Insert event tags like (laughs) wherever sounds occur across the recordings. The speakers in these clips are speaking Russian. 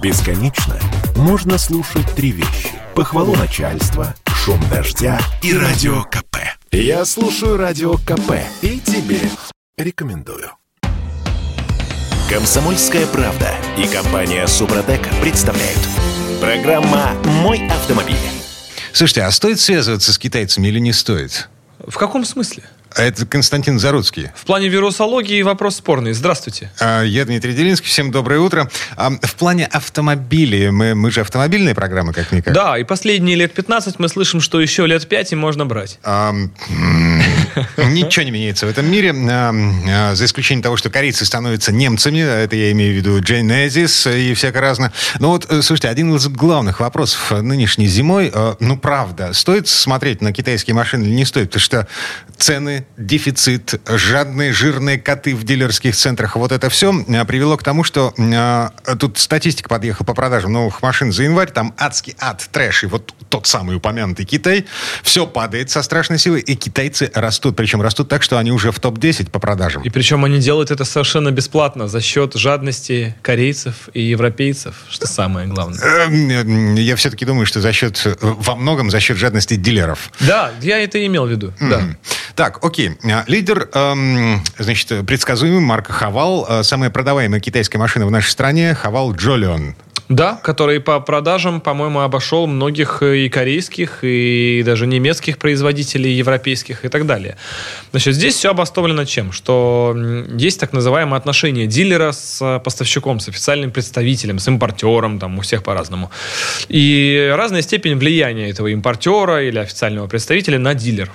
Бесконечно можно слушать три вещи. Похвалу начальства, шум дождя и радио КП. Я слушаю радио КП и тебе рекомендую. Комсомольская правда и компания Супротек представляют. Программа «Мой автомобиль». Слушайте, а стоит связываться с китайцами или не стоит? В каком смысле? Это Константин Заруцкий. В плане вирусологии вопрос спорный. Здравствуйте. А, Я Дмитрий Делинский. Всем доброе утро. А, В плане автомобилей, мы, мы же автомобильная программа, как-никак. Да, и последние лет 15 мы слышим, что еще лет 5 и можно брать. А, м, Ничего не меняется в этом мире, а, а, за исключением того, что корейцы становятся немцами, это я имею в виду Genesis и всякое разное. Но вот, э, слушайте, один из главных вопросов нынешней зимой, э, ну, правда, стоит смотреть на китайские машины или не стоит? Потому что цены, дефицит, жадные, жирные коты в дилерских центрах, вот это все э, привело к тому, что э, тут статистика подъехала по продажам новых машин за январь, там адский ад, трэш, и вот тот самый упомянутый Китай, все падает со страшной силой, и китайцы растут, причем растут так, что они уже в топ-10 по продажам. И причем они делают это совершенно бесплатно за счет жадности корейцев и европейцев, что самое главное. Эм, Я все-таки думаю, что за счет, э, во многом за счет жадности дилеров. Да, я это имел в виду. Да. Так, окей. А, Лидер, эм, значит, предсказуемый, марка Хавал. Э, Самая продаваемая китайская машина в нашей стране Хавал Джолион. Да, который по продажам, по-моему, обошел многих э, и корейских, и даже немецких производителей, европейских и так далее. Значит, здесь все обусловлено чем? Что есть так называемое отношение дилера с э, поставщиком, с официальным представителем, с импортером, там у всех по-разному. И разная степень влияния этого импортера или официального представителя на дилеров.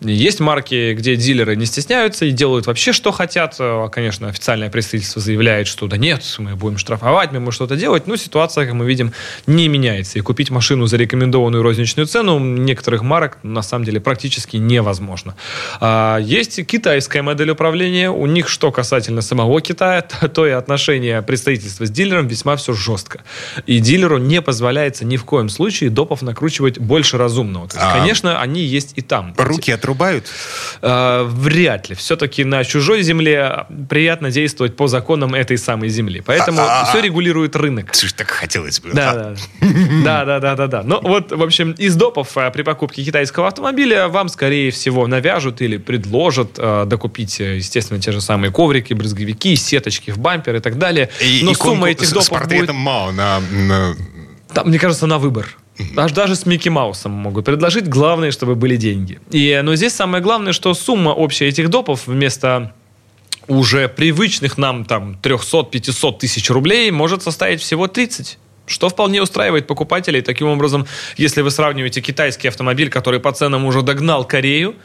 Есть марки, где дилеры не стесняются и делают вообще, что хотят. Э, Конечно, официальное представительство заявляет, что да нет, мы будем штрафовать, мы будем что-то делать. Но ситуация, как мы видим, не меняется. И купить машину за рекомендованную розничную цену некоторых марок на самом деле практически невозможно. А, Есть китайская модель управления. У них, что касательно самого Китая, (laughs) то- и отношение представительства с дилером весьма все жестко. И дилеру не позволяется ни в коем случае допов накручивать больше разумного. То есть, А. конечно, они есть и там. Руки отрубают? Э, вряд ли. Все-таки на чужой земле приятно действовать по законам этой самой земли. Поэтому А-а-а. все регулирует рынок. Так хотелось бы. (laughs) Да, да, да, да, да, да. Ну вот, в общем, из допов э, при покупке китайского автомобиля вам, скорее всего, навяжут или предложат э, докупить, э, естественно, те же самые коврики, брызговики, сеточки в бампер и так далее. Но сумма этих допов с портретом Мао на, там, мне кажется, на выбор. Аж даже с Микки Маусом могут предложить. Главное, чтобы были деньги. И, но здесь самое главное, что сумма общая этих допов вместо уже привычных нам там 300-500 тысяч рублей может составить всего 30. Что вполне устраивает покупателей. Таким образом, если вы сравниваете китайский автомобиль, который по ценам уже догнал Корею,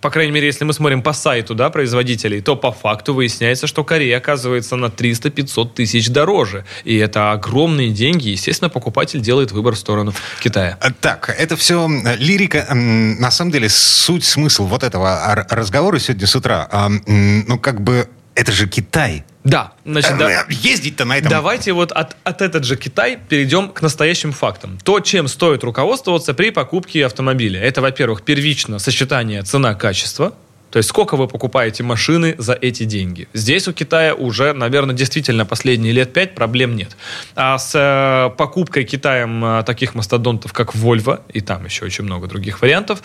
по крайней мере, если мы смотрим по сайту да, производителей, то по факту выясняется, что Корея оказывается на 300-500 тысяч дороже. И это огромные деньги. Естественно, покупатель делает выбор в сторону Китая. А, Так, это все лирика. На самом деле, суть, смысл вот этого разговора сегодня с утра, а, ну, как бы, это же Китай. Да, значит, да. Э, Ездить-то на этом... Давайте вот от, от этот же Китай перейдем к настоящим фактам. То, чем стоит руководствоваться при покупке автомобиля. Это, во-первых, первично сочетание цена-качество. То есть сколько вы покупаете машины за эти деньги. Здесь у Китая уже, наверное, действительно последние лет пять проблем нет. А с э, покупкой Китаем э, таких мастодонтов, как Volvo, и там еще очень много других вариантов,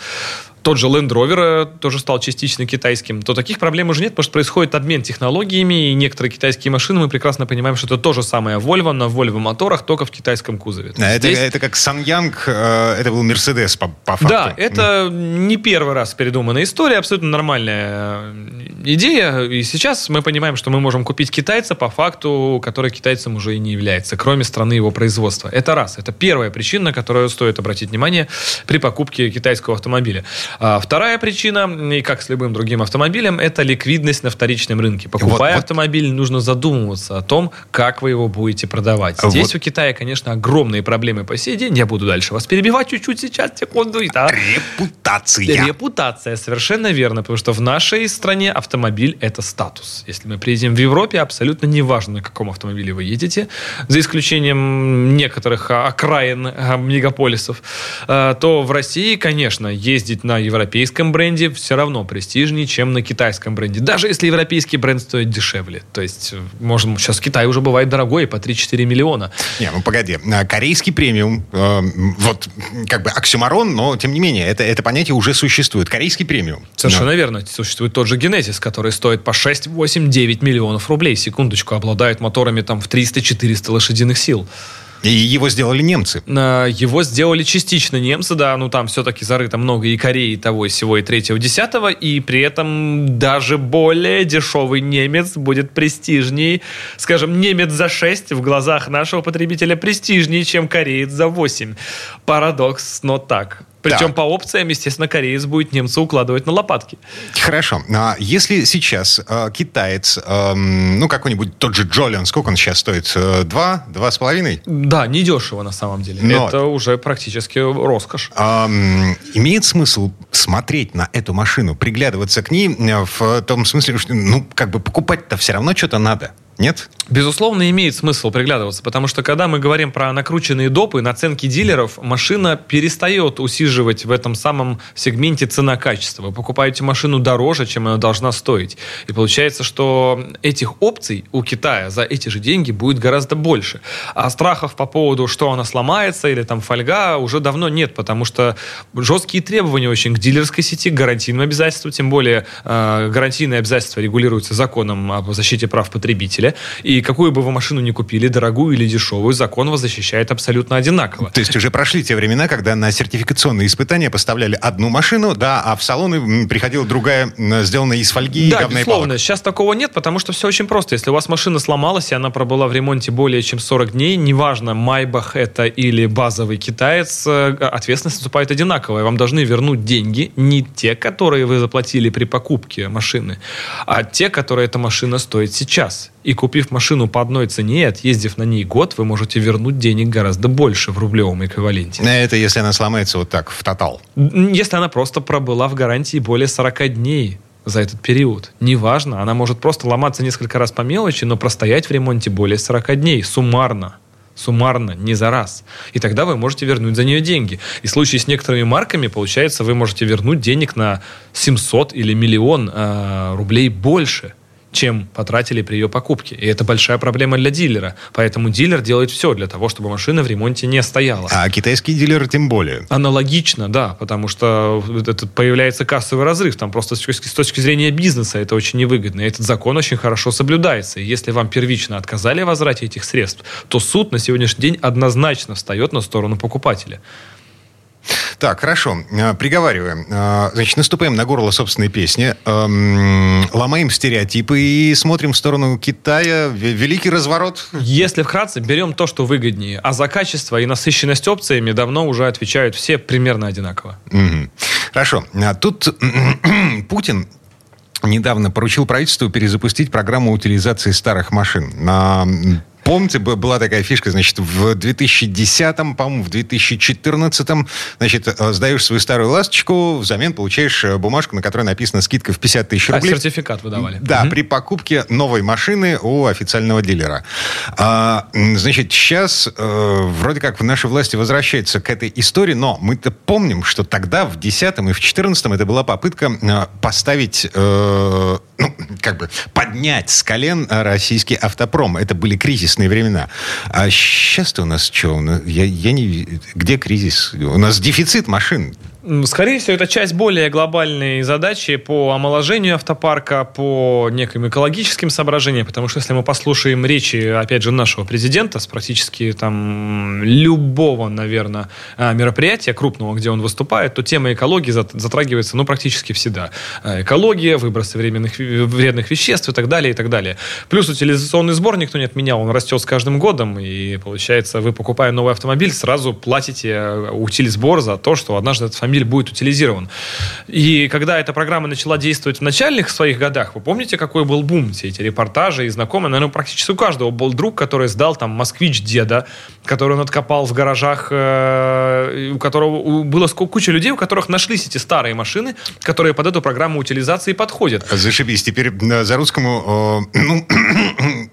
тот же Land Rover э, тоже стал частично китайским, то таких проблем уже нет, потому что происходит обмен технологиями, и некоторые китайские машины, мы прекрасно понимаем, что это то же самое Volvo на Volvo моторах, только в китайском кузове. А есть Это, здесь- это как Саньянг, э, это был Мерседес по, по факту. Да, это не первый раз передуманная история, абсолютно нормальная э, идея. И сейчас мы понимаем, что мы можем купить китайца по факту, который китайцем уже и не является, кроме страны его производства. Это раз. Это первая причина, на которую стоит обратить внимание при покупке китайского автомобиля. А вторая причина, и как с любым другим автомобилем, это ликвидность на вторичном рынке. Покупая вот. автомобиль, нужно задумываться о том, как вы его будете продавать. Здесь Вот. у Китая, конечно, огромные проблемы по сей день. Я буду дальше вас перебивать чуть-чуть сейчас, секунду. И, да. Репутация. Репутация, совершенно верно, потому что в нашей стране автомобиль это статус. Если мы приедем в Европе, абсолютно неважно, на каком автомобиле вы едете, за исключением некоторых окраин а, мегаполисов, а, то в России, конечно, ездить на европейском бренде все равно престижнее, чем на китайском бренде. Даже если европейский бренд стоит дешевле. То есть, можем, сейчас Китай уже бывает дорогой, по 3-4 миллиона. Не, ну погоди. Корейский премиум, э, вот как бы оксюмарон, но тем не менее, это, это понятие уже существует. Корейский премиум. Совершенно но... верно. Существует тот же Genesis, который стоит по 6, 8, 9 миллионов рублей. Секундочку, обладает моторами там в 300-400 лошадиных сил. И его сделали немцы. Его сделали частично немцы, да, ну там все-таки зарыто много и Кореи, и того, и всего, и третьего, десятого, и при этом даже более дешевый немец будет престижней, скажем, немец за 6 в глазах нашего потребителя престижнее, чем кореец за 8. Парадокс, но так. Причем да. по опциям, естественно, кореец будет немца укладывать на лопатки. Хорошо. А если сейчас э, китаец, э, ну, какой-нибудь тот же Джолиан, сколько он сейчас стоит? Э, два? Два с половиной? Да, недешево на самом деле. Но... Это уже практически роскошь. Э, имеет смысл смотреть на эту машину, приглядываться к ней э, в том смысле, что, ну, как бы покупать-то все равно что-то надо. Нет? Безусловно, имеет смысл приглядываться, потому что когда мы говорим про накрученные допы, наценки дилеров, машина перестает усиживать в этом самом сегменте цена-качество. Вы покупаете машину дороже, чем она должна стоить. И получается, что этих опций у Китая за эти же деньги будет гораздо больше. А страхов по поводу, что она сломается или там фольга, уже давно нет, потому что жесткие требования очень к дилерской сети, к гарантийным обязательствам, тем более э, гарантийные обязательства регулируются законом об защите прав потребителя автомобиля, и какую бы вы машину ни купили, дорогую или дешевую, закон вас защищает абсолютно одинаково. То есть уже прошли те времена, когда на сертификационные испытания поставляли одну машину, да, а в салоны приходила другая, сделанная из фольги да, и говна безусловно. Палок. Сейчас такого нет, потому что все очень просто. Если у вас машина сломалась, и она пробыла в ремонте более чем 40 дней, неважно, Майбах это или базовый китаец, э, ответственность наступает одинаковая. Вам должны вернуть деньги, не те, которые вы заплатили при покупке машины, а те, которые эта машина стоит сейчас. И купив машину по одной цене и отъездив на ней год, вы можете вернуть денег гораздо больше в рублевом эквиваленте. Это если она сломается вот так, в тотал? Если она просто пробыла в гарантии более 40 дней за этот период. Неважно, она может просто ломаться несколько раз по мелочи, но простоять в ремонте более 40 дней, суммарно суммарно, не за раз. И тогда вы можете вернуть за нее деньги. И в случае с некоторыми марками, получается, вы можете вернуть денег на 700 или миллион э, рублей больше чем потратили при ее покупке. И это большая проблема для дилера. Поэтому дилер делает все для того, чтобы машина в ремонте не стояла. А китайские дилеры тем более. Аналогично, да, потому что это появляется кассовый разрыв. Там просто с точки, с точки зрения бизнеса это очень невыгодно. И этот закон очень хорошо соблюдается. И если вам первично отказали в возврате этих средств, то суд на сегодняшний день однозначно встает на сторону покупателя. Так, хорошо. Э, приговариваем. Э, значит, наступаем на горло собственной песни, эм, ломаем стереотипы и смотрим в сторону Китая. Великий разворот. Если вкратце, берем то, что выгоднее. А за качество и насыщенность опциями давно уже отвечают все примерно одинаково. Угу. Хорошо. А тут (clears throat) Путин недавно поручил правительству перезапустить программу утилизации старых машин. Помните, была такая фишка, значит, в 2010-м, по-моему, в 2014-м, значит, э, сдаешь свою старую ласточку, взамен получаешь э, бумажку, на которой написана скидка в 50 тысяч рублей. А сертификат выдавали. Да, угу. при покупке новой машины у официального дилера. А, значит, сейчас э, вроде как в нашей власти возвращается к этой истории, но мы-то помним, что тогда, в 10-м и в 14-м, это была попытка э, поставить, э, ну, как бы поднять с колен российский автопром. Это были кризисные кризисные времена. А сейчас-то у нас что? Я, я не... Где кризис? У нас дефицит машин. Скорее всего, это часть более глобальной задачи по омоложению автопарка, по неким экологическим соображениям, потому что если мы послушаем речи, опять же, нашего президента с практически там любого, наверное, а, мероприятия крупного, где он выступает, то тема экологии затрагивается, ну, практически всегда. А, экология, выбросы временных, вредных веществ и так далее, и так далее. Плюс утилизационный сбор никто не отменял, он растет с каждым годом, и получается, вы, покупая новый автомобиль, сразу платите а, утилизбор за то, что однажды этот автомобиль автомобиль будет утилизирован. И когда эта программа начала действовать в начальных своих годах, вы помните, какой был бум, все эти репортажи и знакомые, наверное, практически у каждого был друг, который сдал там «Москвич деда», который он откопал в гаражах, э, у которого было куча людей, у которых нашлись эти старые машины, которые под эту программу утилизации подходят. Зашибись. Теперь э, за русскому... Э, ну,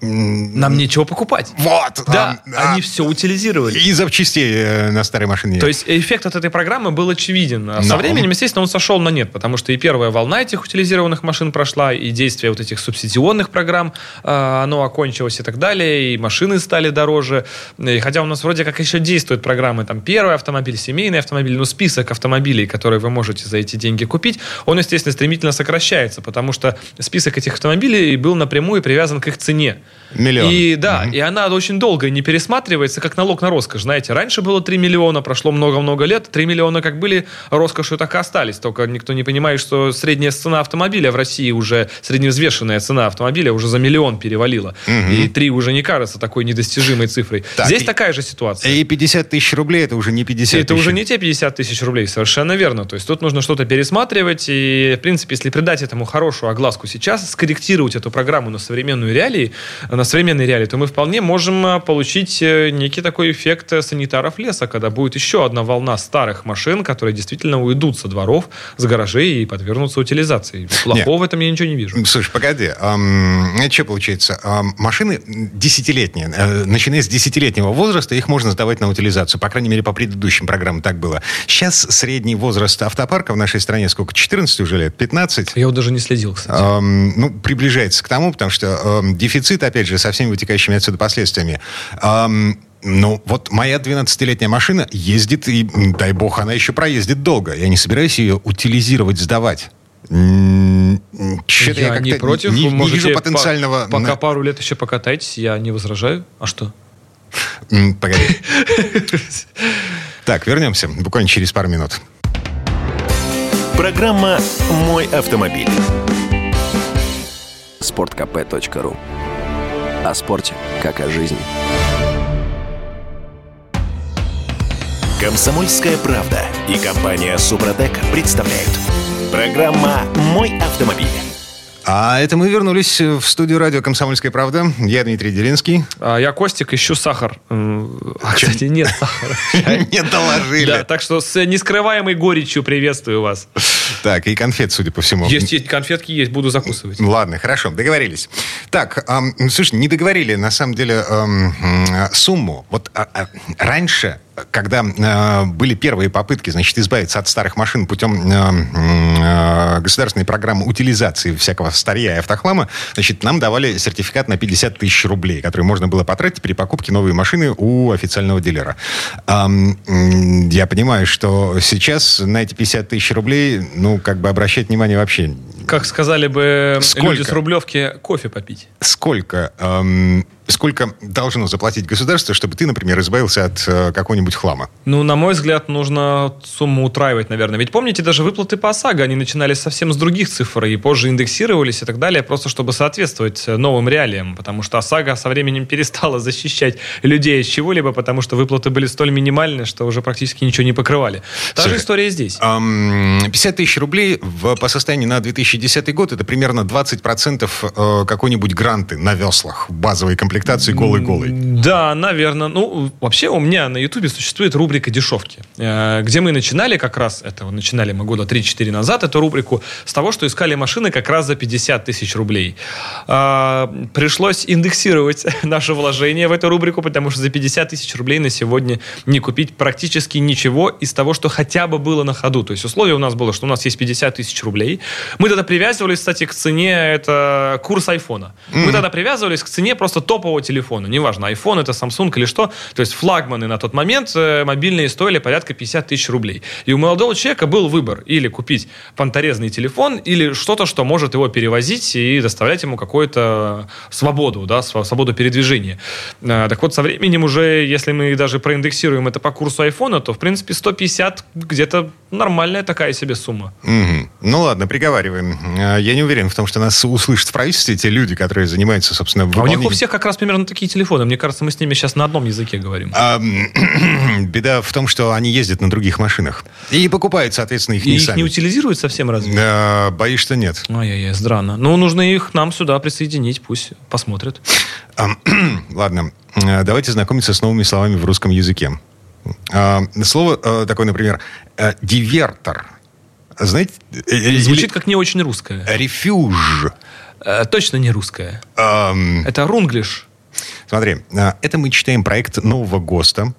(coughs) Нам нечего покупать. Вот. Да, а, они а, все утилизировали. И запчастей на старой машине. То есть эффект от этой программы был очевиден. А со временем, естественно, он сошел на нет, потому что и первая волна этих утилизированных машин прошла, и действие вот этих субсидионных программ, э, оно окончилось и так далее, и машины стали дороже. И хотя у нас вроде как еще действуют программы, там, первый автомобиль, семейный автомобиль, но список автомобилей, которые вы можете за эти деньги купить, он, естественно, стремительно сокращается, потому что список этих автомобилей был напрямую привязан к их цене. Миллион. И да, угу. и она очень долго не пересматривается, как налог на роскошь. Знаете, раньше было 3 миллиона, прошло много-много лет, 3 миллиона как были, роскошью так и остались. Только никто не понимает, что средняя цена автомобиля в России уже, средневзвешенная цена автомобиля уже за миллион перевалила. Угу. И 3 уже не кажется такой недостижимой цифрой. Так, Здесь и, такая же ситуация. И 50 тысяч рублей это уже не 50 Это уже не те 50 тысяч рублей, совершенно верно. То есть тут нужно что-то пересматривать. И, в принципе, если придать этому хорошую огласку сейчас, скорректировать эту программу на современную реалии, на современные реалии, то мы вполне можем э, получить э, некий такой эффект э, санитаров леса, когда будет еще одна волна старых машин, которые действительно уйдут со дворов, с гаражей и подвергнутся утилизации. Плохого Нет. в этом я ничего не вижу. Слушай, погоди. Эм, что получается? Эм, машины десятилетние, э, начиная с десятилетнего возраста, их можно сдавать на утилизацию. По крайней мере, по предыдущим программам так было. Сейчас средний возраст автопарка в нашей стране сколько? 14 уже лет? 15? Я вот даже не следил, кстати. Эм, ну, приближается к тому, потому что эм, дефицит, опять же, со всеми вытекающими отсюда последствиями. Эм, ну, вот моя 12-летняя машина ездит, и, дай бог, она еще проездит долго. Я не собираюсь ее утилизировать, сдавать. Что-то я, я не против. Не, не вижу потенциального... По, пока пару лет еще покатайтесь, я не возражаю. А что? Погоди. Так, вернемся буквально через пару минут. Программа «Мой автомобиль». Спорткп.ру О спорте, как о жизни. Комсомольская правда и компания Супротек представляют. Программа «Мой автомобиль». А это мы вернулись в студию радио «Комсомольская правда». Я Дмитрий Делинский. А я Костик, ищу сахар. А, кстати, нет (laughs) сахара. Не доложили. Да, так что с нескрываемой горечью приветствую вас. Так, и конфет, судя по всему. Есть, есть конфетки есть, буду закусывать. Ладно, хорошо, договорились. Так, эм, слушай, не договорили, на самом деле, эм, сумму. Вот э, э, раньше когда э, были первые попытки, значит, избавиться от старых машин путем э, э, государственной программы утилизации всякого старья и автохлама, значит, нам давали сертификат на 50 тысяч рублей, который можно было потратить при покупке новой машины у официального дилера. Э, я понимаю, что сейчас на эти 50 тысяч рублей, ну, как бы обращать внимание вообще... Как сказали бы Сколько? люди с Рублевки, кофе попить. Сколько эм, сколько должно заплатить государство, чтобы ты, например, избавился от э, какого-нибудь хлама? Ну, на мой взгляд, нужно сумму утраивать, наверное. Ведь помните, даже выплаты по ОСАГО, они начинались совсем с других цифр и позже индексировались и так далее, просто чтобы соответствовать э, новым реалиям, потому что ОСАГО со временем (laughs) перестала защищать людей от чего-либо, потому что выплаты были столь минимальны, что уже практически ничего не покрывали. Та Слушай, же история здесь. 50 тысяч рублей в, по состоянию на 2010 год это примерно 20% э, какой-нибудь гранты на веслах, базовой комплектации комплектации голый-голый. Да, наверное. Ну, вообще у меня на Ютубе существует рубрика «Дешевки», э, где мы начинали как раз, это начинали мы года 3-4 назад, эту рубрику, с того, что искали машины как раз за 50 тысяч рублей. А, пришлось индексировать (laughs) наше вложение в эту рубрику, потому что за 50 тысяч рублей на сегодня не купить практически ничего из того, что хотя бы было на ходу. То есть условие у нас было, что у нас есть 50 тысяч рублей. Мы тогда привязывались, кстати, к цене, это курс айфона. Mm-hmm. Мы тогда привязывались к цене просто топ топового телефона, неважно, iPhone это Samsung или что, то есть флагманы на тот момент э, мобильные стоили порядка 50 тысяч рублей. И у молодого человека был выбор или купить понторезный телефон, или что-то, что может его перевозить и доставлять ему какую-то свободу, да, свободу передвижения. Э, так вот, со временем уже, если мы даже проиндексируем это по курсу iPhone, то, в принципе, 150 где-то нормальная такая себе сумма. Угу. Ну ладно, приговариваем. Э, я не уверен в том, что нас услышат в правительстве те люди, которые занимаются, собственно, выполнением... А у них у всех как раз примерно такие телефоны. Мне кажется, мы с ними сейчас на одном языке говорим. А, (clears throat) беда в том, что они ездят на других машинах. И покупают, соответственно, их и не их сами. не утилизируют совсем разве? А, боюсь, что нет. Ай-яй-яй, странно. Ну, нужно их нам сюда присоединить, пусть посмотрят. (clears throat) Ладно, э, давайте знакомиться с новыми словами в русском языке. А, слово э, такое, например, дивертор. Знаете? Звучит как не очень русское. Рефюж. Точно не русское. Um, Это рунглиш. Смотри, это мы читаем проект нового ГОСТа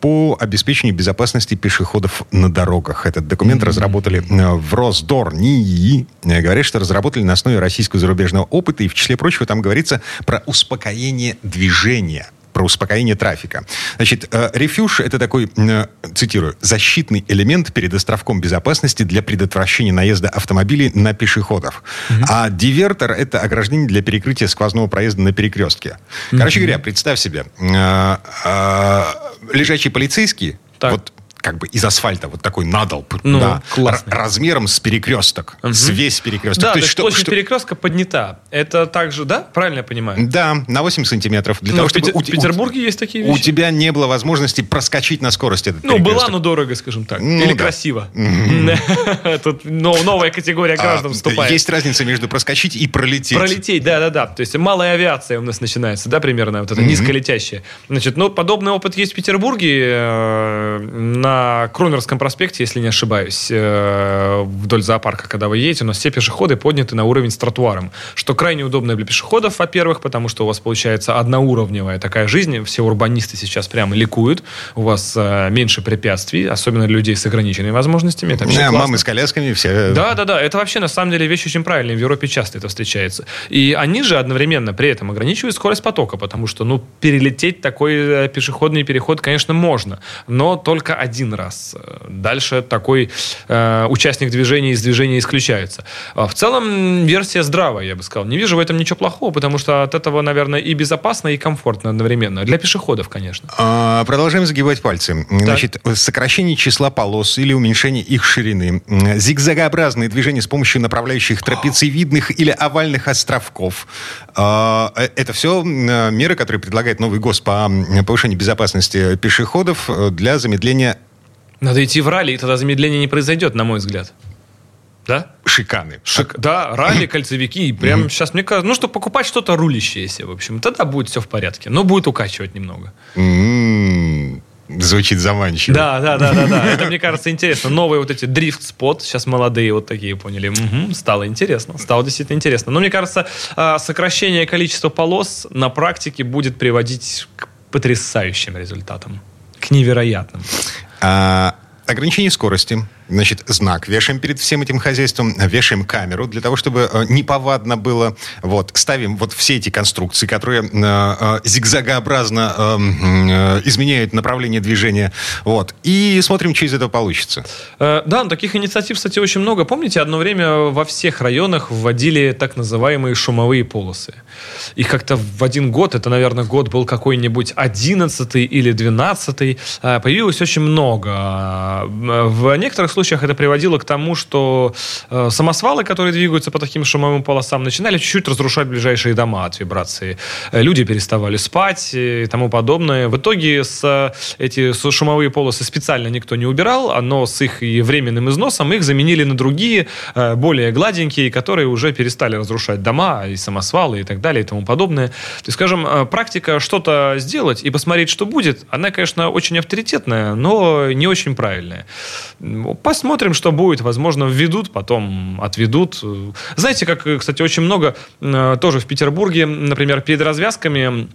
по обеспечению безопасности пешеходов на дорогах. Этот документ mm-hmm. разработали в Росдор НИИ. Говорят, что разработали на основе российского зарубежного опыта, и в числе прочего там говорится про успокоение движения про успокоение трафика. Значит, э, рефюж — это такой, э, цитирую, защитный элемент перед островком безопасности для предотвращения наезда автомобилей на пешеходов. Угу. А дивертор — это ограждение для перекрытия сквозного проезда на перекрестке. Короче угу. говоря, представь себе, э, лежачий полицейский, так. вот как бы из асфальта вот такой надолб, ну, да, размером с перекресток, угу. с весь перекресток. Да, то, то есть что, площадь что... перекрестка поднята. Это также, да, правильно я понимаю? Да, на 8 сантиметров. Для ну, того, чтобы в, у, в Петербурге у, есть такие вещи. У тебя не было возможности проскочить на скорости этот Ну, была, но дорого, скажем так. Ну, Или да. красиво. (laughs) Тут новая категория а, граждан вступает. Есть разница между проскочить и пролететь. Пролететь, да-да-да. То есть малая авиация у нас начинается, да, примерно, вот это низколетящая. Значит, ну, подобный опыт есть в Петербурге э, на Кронерском Невском проспекте, если не ошибаюсь, э, вдоль зоопарка, когда вы едете, у нас все пешеходы подняты на уровень с тротуаром, что крайне удобно для пешеходов, во-первых, потому что у вас получается одноуровневая такая жизнь, все урбанисты сейчас прямо ликуют, у вас э, меньше препятствий, особенно для людей с ограниченными возможностями. Это да, мамы с колясками все. Да, да, да, это вообще на самом деле вещь очень правильная, в Европе часто это встречается. И они же одновременно при этом ограничивают скорость потока, потому что, ну, перелететь такой э, пешеходный переход, конечно, можно, но только один раз. Дальше такой э, участник движения из движения исключается. А в целом версия здравая, я бы сказал. Не вижу в этом ничего плохого, потому что от этого, наверное, и безопасно, и комфортно одновременно. Для пешеходов, конечно. А, продолжаем загибать пальцы. Так. Значит, сокращение числа полос или уменьшение их ширины, зигзагообразные движения с помощью направляющих трапециевидных или овальных островков. А, э, это все меры, которые предлагает новый ГОС по повышению безопасности пешеходов э, для замедления надо идти в ралли, и тогда замедление не произойдет, на мой взгляд. Да? Шиканы. Шик... Да, ралли, (coughs) кольцевики. И прям сейчас, мне кажется, ну, что покупать что-то рулящее себе, в общем, тогда будет все в порядке. Но будет укачивать немного. Звучит заманчиво. Да, да, да, да, да. (laughs) Это, мне кажется, интересно. Новые вот эти дрифт-спот, сейчас молодые вот такие поняли. Угу, стало интересно. Стало действительно интересно. Но мне кажется, а, сокращение количества полос на практике будет приводить к потрясающим результатам. К невероятным. А, ограничение скорости значит, знак вешаем перед всем этим хозяйством, вешаем камеру для того, чтобы э, неповадно было. Вот, ставим вот все эти конструкции, которые э, э, зигзагообразно изменяют направление движения. Вот, и смотрим, что из этого получится. Да, таких инициатив, кстати, очень много. Помните, одно время во всех районах вводили так называемые шумовые полосы. Их как-то в один год, это, наверное, год был какой-нибудь одиннадцатый или двенадцатый, э, появилось очень много. В некоторых случаях случаях это приводило к тому, что э, самосвалы, которые двигаются по таким шумовым полосам, начинали чуть-чуть разрушать ближайшие дома от вибрации. Э, люди переставали спать и тому подобное. В итоге с, э, эти с шумовые полосы специально никто не убирал, но с их временным износом их заменили на другие, э, более гладенькие, которые уже перестали разрушать дома и самосвалы и так далее и тому подобное. То есть, скажем, э, практика что-то сделать и посмотреть, что будет, она, конечно, очень авторитетная, но не очень правильная. Посмотрим, что будет. Возможно, введут, потом отведут. Знаете, как, кстати, очень много э, тоже в Петербурге, например, перед развязками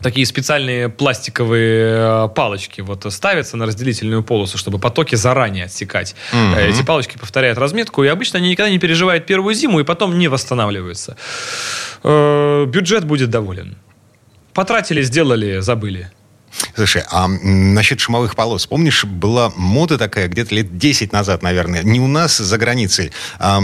такие специальные пластиковые э, палочки вот ставятся на разделительную полосу, чтобы потоки заранее отсекать. Угу. Эти палочки повторяют разметку, и обычно они никогда не переживают первую зиму и потом не восстанавливаются. Бюджет будет доволен. Потратили, сделали, забыли. Слушай, а насчет шумовых полос, помнишь, была мода такая где-то лет 10 назад, наверное, не у нас, за границей, а,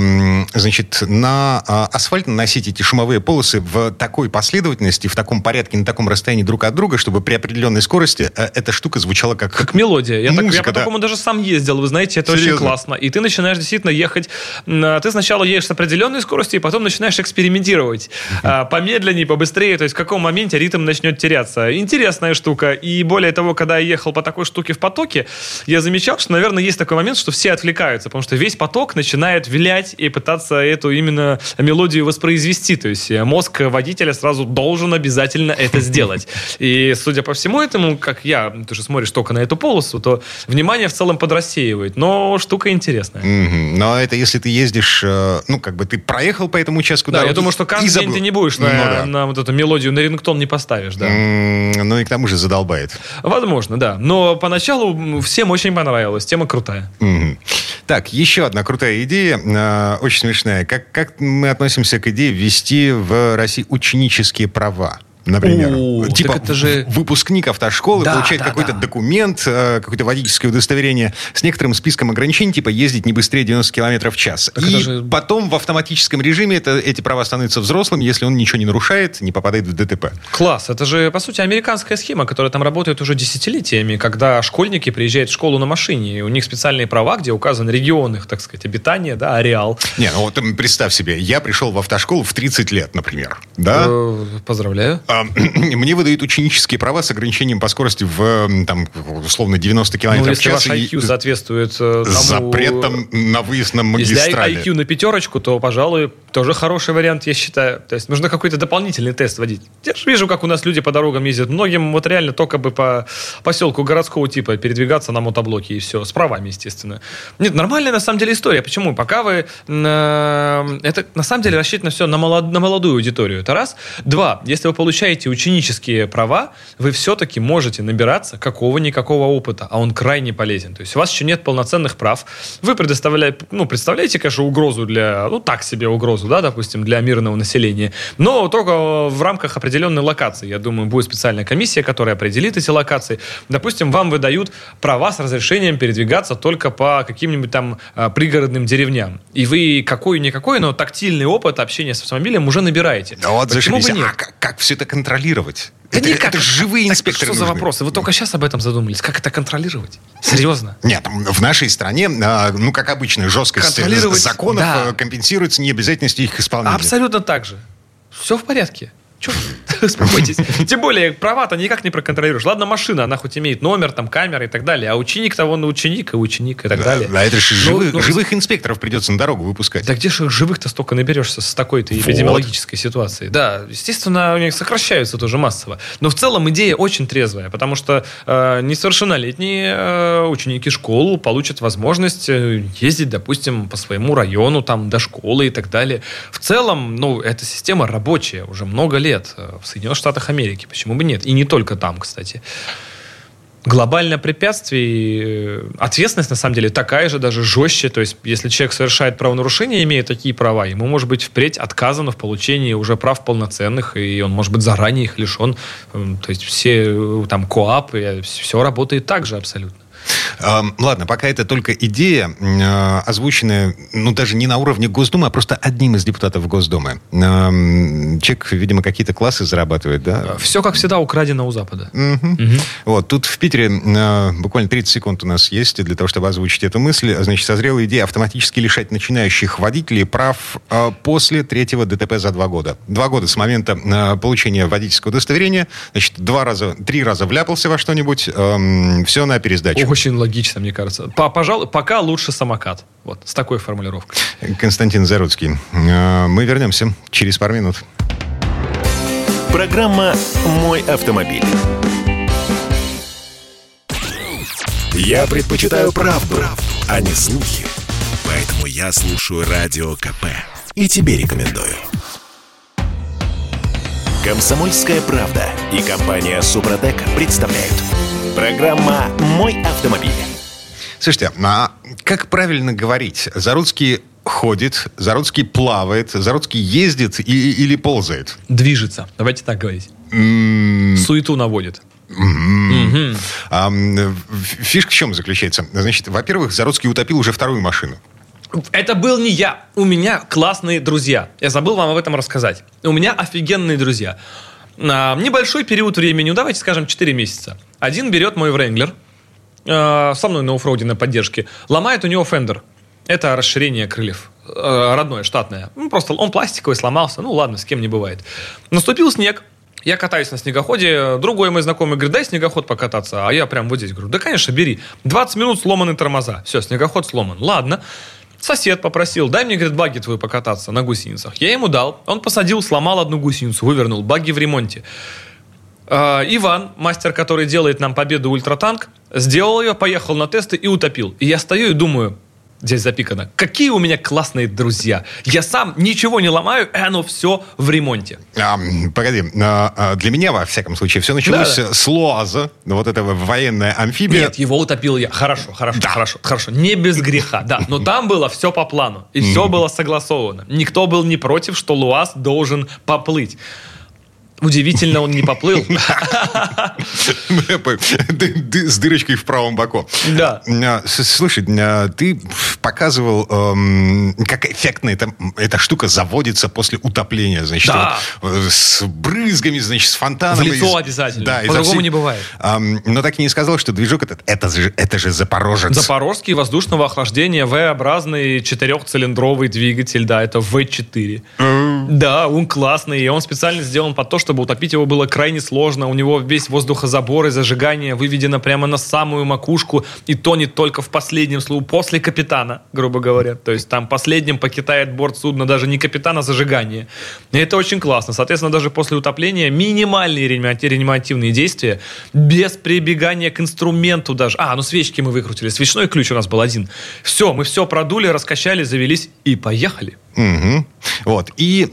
значит, на а, асфальт наносить эти шумовые полосы в такой последовательности, в таком порядке, на таком расстоянии друг от друга, чтобы при определенной скорости э, эта штука звучала как... Как мелодия. Я, Музыка, так, я по да. такому даже сам ездил, вы знаете, это Серьезно? очень классно. И ты начинаешь действительно ехать, м, ты сначала едешь с определенной скоростью, и потом начинаешь экспериментировать. А, Помедленнее, побыстрее, то есть в каком моменте ритм начнет теряться. Интересная штука. И более того, когда я ехал по такой штуке в потоке, я замечал, что, наверное, есть такой момент, что все отвлекаются, потому что весь поток начинает вилять и пытаться эту именно мелодию воспроизвести. То есть э, мозг водителя сразу должен обязательно это (laughs) сделать. И, судя по всему этому, как я, ты же смотришь только на эту полосу, то внимание в целом подрассеивает. Но штука интересная. Мгм. Но это если ты ездишь, э, ну, как бы ты проехал по этому участку Да, я думаю, что каждый день забыл. ты не будешь Ну, на, да. на вот эту мелодию, на рингтон не поставишь, да. М, Ну и к тому же задолбает. Возможно, да. Но поначалу всем очень понравилась. Тема крутая. Мгм. Так, еще одна крутая идея, э, очень смешная. Как, как мы относимся к идее ввести в России ученические права? Например, О, типа это же- выпускник автошколы Да, получает да, какой-то да. документ, э, какое-то водительское удостоверение с некоторым списком ограничений, типа ездить не быстрее 90 км в час. Так И же- потом в автоматическом режиме это, эти права становятся взрослыми, если он ничего не нарушает, не попадает в ДТП. Класс. Это же, по сути, американская схема, которая там работает уже десятилетиями, когда школьники приезжают в школу на машине, и у них специальные права, где указан регион их, так сказать, обитания, да, ареал. Не, ну вот представь себе, я пришел в автошколу в 30 лет, например, да? Э, Поздравляю. А, (clears throat) Мне выдают ученические права с ограничением по скорости в, там, условно, 90 Ну, километров в если час. ваш и IQ соответствует э, тому... запретом на выезд на Если магистрали. IQ на пятерочку, то, пожалуй, тоже хороший вариант, я считаю. То есть нужно какой-то дополнительный тест водить. Я же вижу, как у нас люди по дорогам ездят. Многим вот реально только бы по поселку городского типа передвигаться на мотоблоке и все. С правами, естественно. Нет, нормальная на самом деле история. Почему? Пока вы... э, это на самом деле рассчитано все на, молод- на молодую аудиторию. Это раз. Два. Если вы получаете ученические права, вы все-таки можете набираться какого-никакого опыта, а он крайне полезен. То есть у вас еще нет полноценных прав. Вы предоставляете, ну, представляете, конечно, угрозу для, ну, так себе угрозу, да, допустим, для мирного населения, но только в рамках определенной локации. Я думаю, будет специальная комиссия, которая определит эти локации. Допустим, вам выдают права с разрешением передвигаться только по каким-нибудь там а, пригородным деревням. И вы какой-никакой, но тактильный опыт общения с автомобилем уже набираете. Да вот Почему бы зашибись. нет? А как, как все это контролировать? Да это, никак. это живые Так инспекторы Что за нужны. вопросы? Вы только сейчас об этом задумались. Как это контролировать? Серьезно? Нет, в нашей стране, а, ну, как обычно, жесткость Контролировать, законов да. э, компенсируется необязательностью их исполнения. Абсолютно так же. Все в порядке. Че? (laughs) Успокойтесь. Тем более, права-то никак не проконтролируешь. Ладно, машина, она хоть имеет номер, там, камеры и так далее, а ученик того на ученик, и ученик, и так Да, далее. да, это же Ну, живых, ну, живых инспекторов придется на дорогу выпускать. Да где же живых-то столько наберешься с такой-то эпидемиологической ситуацией? Да, естественно, у них сокращаются тоже массово. Но в целом идея очень трезвая, потому что э, несовершеннолетние э, ученики школы получат возможность э, ездить, допустим, по своему району, там, до школы и так далее. В целом, ну, эта система рабочая уже много лет Соединенных Штатах Америки. Почему бы нет? И не только там, кстати. Глобальное препятствие, э, ответственность на самом деле такая же, даже жестче. То есть, если человек совершает правонарушение, имея такие права, ему может быть впредь отказано в получении уже прав полноценных, и он может быть заранее их лишен. Эм, То есть, все э, там КОАП, все работает так же абсолютно. Эм, Ладно, пока это только идея, э, озвученная, ну, даже не на уровне Госдумы, а просто одним из депутатов Госдумы. Эм, Человек, видимо, какие-то классы зарабатывает, да? Все, как всегда, украдено у Запада. Мгм. Вот, тут в Питере э, буквально 30 секунд у нас есть для того, чтобы озвучить эту мысль. Значит, созрела идея автоматически лишать начинающих водителей прав э, после третьего ДТП за два года. Два года с момента э, получения водительского удостоверения. Значит, два раза, три раза вляпался во что-нибудь, все на пересдачу. Очень логично, мне кажется. По- Пожалуй, пока лучше самокат. Вот, с такой формулировкой. Константин Заруцкий. Э, Мы вернемся через пару минут. Программа «Мой автомобиль». Я предпочитаю правду, а не слухи. Поэтому я слушаю Радио КП. И тебе рекомендую. Комсомольская правда и компания Супротек представляют. Программа «Мой автомобиль». Слушайте, а как правильно говорить? Заруцкий ходит, Заруцкий плавает, Заруцкий ездит и- или ползает? Движется. Давайте так говорить. М, Суету наводит. Мгм. А, м, ф- фишка в чем заключается? Значит, во-первых, Заруцкий утопил уже вторую машину. Это был не я. У меня классные друзья. Я забыл вам об этом рассказать. У меня офигенные друзья. А, небольшой период времени, давайте скажем 4 месяца. Один берет мой Wrangler, э, со мной на оффроуде на поддержке, ломает у него фендер. Это расширение крыльев. Э, родное, штатное. Ну, просто он пластиковый, сломался. Ну, ладно, с кем не бывает. Наступил снег. Я катаюсь на снегоходе, другой мой знакомый говорит, дай снегоход покататься, а я прям вот здесь говорю, да, конечно, бери. 20 минут сломаны тормоза, все, снегоход сломан. Ладно. Сосед попросил, дай мне, говорит, багги твою покататься на гусеницах. Я ему дал, он посадил, сломал одну гусеницу, вывернул, багги в ремонте. А, Иван, мастер, который делает нам победу ультратанк, сделал ее, поехал на тесты и утопил. И я стою и думаю, здесь запикано, какие у меня классные друзья. Я сам ничего не ломаю, и оно все в ремонте. А, погоди, а, а, для меня, во всяком случае, все началось Да-да. с Луаза, вот этого военная амфибия. Нет, его утопил я. Хорошо, хорошо, хорошо, хорошо. Не без греха, да. Но там было все по плану. И все было согласовано. Никто был не против, что Луаз должен поплыть. Удивительно, он не поплыл. С дырочкой в правом боку. Да. А, Слушай, а, ты показывал, эм, как эффектно эта, штука заводится после утопления. Значит, э, с брызгами, значит, с фонтаном. В лицо обязательно. По-другому не бывает. Но так и не сказал, что движок этот, это же, это же Запорожец. Запорожский воздушного охлаждения V-образный четырехцилиндровый двигатель, да, это V4. Да, он классный, и он специально сделан под то, чтобы утопить его было крайне сложно. У него весь воздухозабор и зажигание выведено прямо на самую макушку, и тонет только в последнем слою, после капитана, грубо говоря. То есть там последним покидает борт судна даже не капитан, а зажигание. И это очень классно. Соответственно, даже после утопления минимальные реанимати- реанимативные действия, без прибегания к инструменту даже. А, ну свечки мы выкрутили, свечной ключ у нас был один. Все, мы все продули, раскачали, завелись и поехали. Мгм. Вот. И,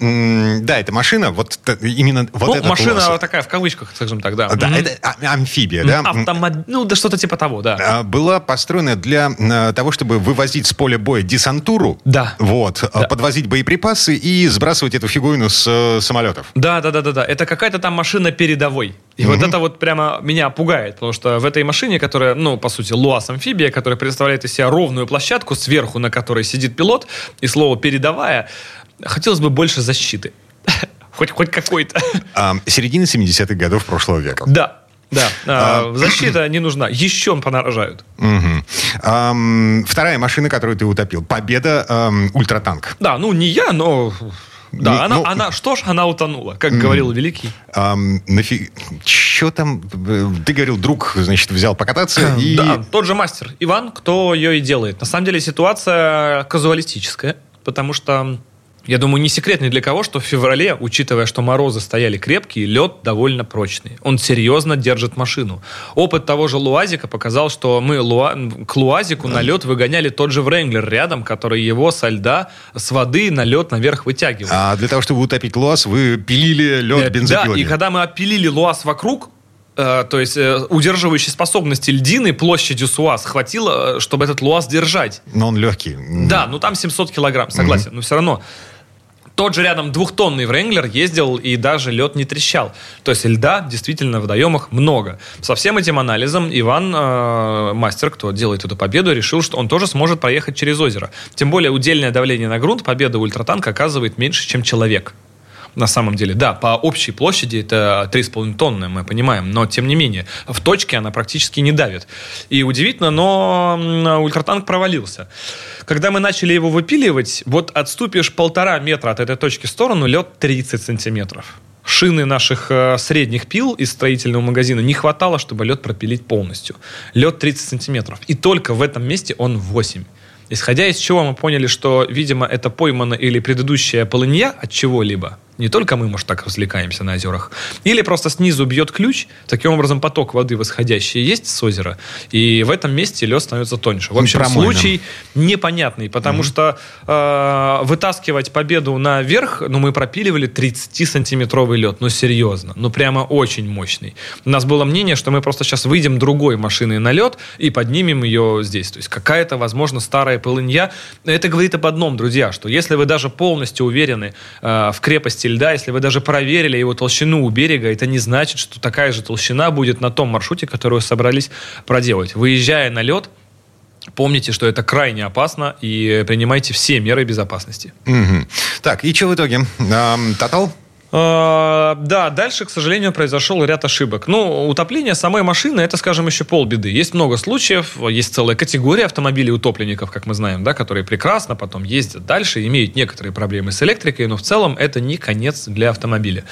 да, эта машина, вот именно вот ну, этот машина Луаз. такая, в кавычках, скажем так, да. Да, Мгм. это а- амфибия, да? Автомоб- Ну, да что-то типа того, да. а, была построена для э, того, чтобы вывозить с поля боя десантуру, Да. вот, а, Да. подвозить боеприпасы и сбрасывать эту фигурину с э, самолетов. Да, да, да, да, да. Это какая-то там машина передовой. И вот это вот прямо меня пугает, потому что в этой машине, которая, ну, по сути, ЛуАЗ амфибия, которая представляет из себя ровную площадку, сверху на которой сидит пилот, и слово передовая, хотелось бы больше защиты. (laughs) Хоть, хоть какой-то. А, середина 70-х годов прошлого века. Да, да. А, Защита не нужна. Еще понарожают. Мгм. Ам, вторая машина, которую ты утопил. Победа ам, ультратанк. Да, ну не я, но... Да, Ну, она, ну- она, что ж, она утонула, как говорил Великий. Ам, нафиг... Че там? Ты говорил, друг, значит, взял покататься и... Да, тот же мастер Иван, кто ее и делает. На самом деле ситуация казуалистическая, потому что я думаю, не секрет ни для кого, что в феврале, учитывая, что морозы стояли крепкие, лед довольно прочный. Он серьезно держит машину. Опыт того же Луазика показал, что мы Луа- к Луазику на лед выгоняли тот же Вренглер рядом, который его со льда, с воды на лед наверх вытягивал. А для того, чтобы утопить луаз, вы пилили лед Э, Да, бензопилами. и когда мы опилили луаз вокруг, э, то есть э, удерживающей способности льдины площадью с УАЗ хватило, чтобы этот луаз держать. Но он легкий. Да, ну там 700 килограмм, согласен, но все равно. Тот же рядом двухтонный Вренглер ездил, и даже лед не трещал. То есть льда действительно в водоемах много. Со всем этим анализом Иван, э, мастер, кто делает эту победу, решил, что он тоже сможет проехать через озеро. Тем более удельное давление на грунт победа ультратанка оказывает меньше, чем человек. На самом деле, да, по общей площади это 3,5 тонны, мы понимаем, но тем не менее, в точке она практически не давит. И удивительно, но ультратанк провалился. Когда мы начали его выпиливать, вот отступишь полтора метра от этой точки в сторону, лед 30 сантиметров. Шины наших э, средних пил из строительного магазина не хватало, чтобы лед пропилить полностью. Лед 30 сантиметров. И только в этом месте он 8. Исходя из чего мы поняли, что, видимо, это поймана или предыдущая полынья от чего-либо. Не только мы, может, так развлекаемся на озерах. Или просто снизу бьет ключ, таким образом поток воды восходящий есть с озера, и в этом месте лед становится тоньше. В общем, Промойным. случай непонятный, потому что э, вытаскивать победу наверх, ну, мы пропиливали 30-сантиметровый лед, ну, серьезно, ну, прямо очень мощный. У нас было мнение, что мы просто сейчас выйдем другой машиной на лед и поднимем ее здесь. То есть какая-то, возможно, старая полынья. Это говорит об одном, друзья, что если вы даже полностью уверены э, в крепости поверхности льда, если вы даже проверили его толщину у берега, это не значит, что такая же толщина будет на том маршруте, который вы собрались проделать. Выезжая на лед, Помните, что это крайне опасно и принимайте все меры безопасности. Угу. Так, и что в итоге? Тотал? А, да, дальше, к сожалению, произошел ряд ошибок. Ну, утопление самой машины, это, скажем, еще полбеды. Есть много случаев, есть целая категория автомобилей утопленников, как мы знаем, да, которые прекрасно потом ездят дальше, имеют некоторые проблемы с электрикой, но в целом это не конец для автомобиля.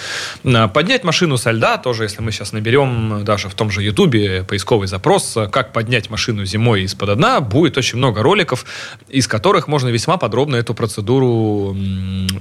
А, поднять машину со льда, тоже, если мы сейчас наберем даже в том же Ютубе поисковый запрос, как поднять машину зимой из-под дна, будет очень много роликов, из которых можно весьма подробно эту процедуру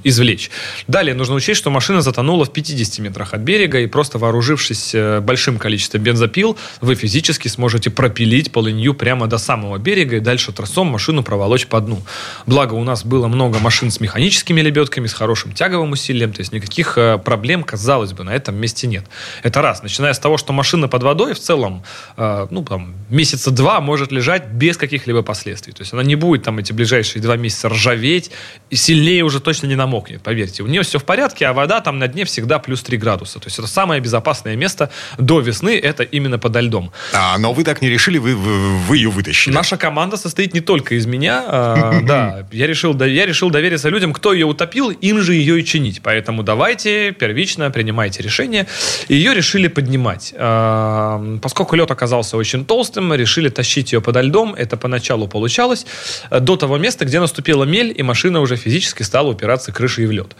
извлечь. Далее нужно учесть, что машина затонула в 50 метрах от берега, и просто вооружившись э, большим количеством бензопил, вы физически сможете пропилить полынью прямо до самого берега и дальше тросом машину проволочь по дну. Благо, у нас было много машин с механическими лебедками, с хорошим тяговым усилием, то есть никаких э, проблем, казалось бы, на этом месте нет. Это раз. Начиная с того, что машина под водой в целом, э, ну, там, месяца два может лежать без каких-либо последствий. То есть она не будет там эти ближайшие два месяца ржаветь, и сильнее уже точно не намокнет, поверьте. У нее все в порядке, а вода там там на дне всегда плюс 3 градуса. То есть это самое безопасное место до весны, это именно подо льдом. А, но вы так не решили, вы, вы, вы ее вытащили. Наша команда состоит не только из меня. А, (laughs) да, я решил, я решил довериться людям, кто ее утопил, им же ее и чинить. Поэтому давайте первично принимайте решение. Ее решили поднимать. А, поскольку лед оказался очень толстым, решили тащить ее подо льдом. Это поначалу получалось. До того места, где наступила мель, и машина уже физически стала упираться крышей в лед.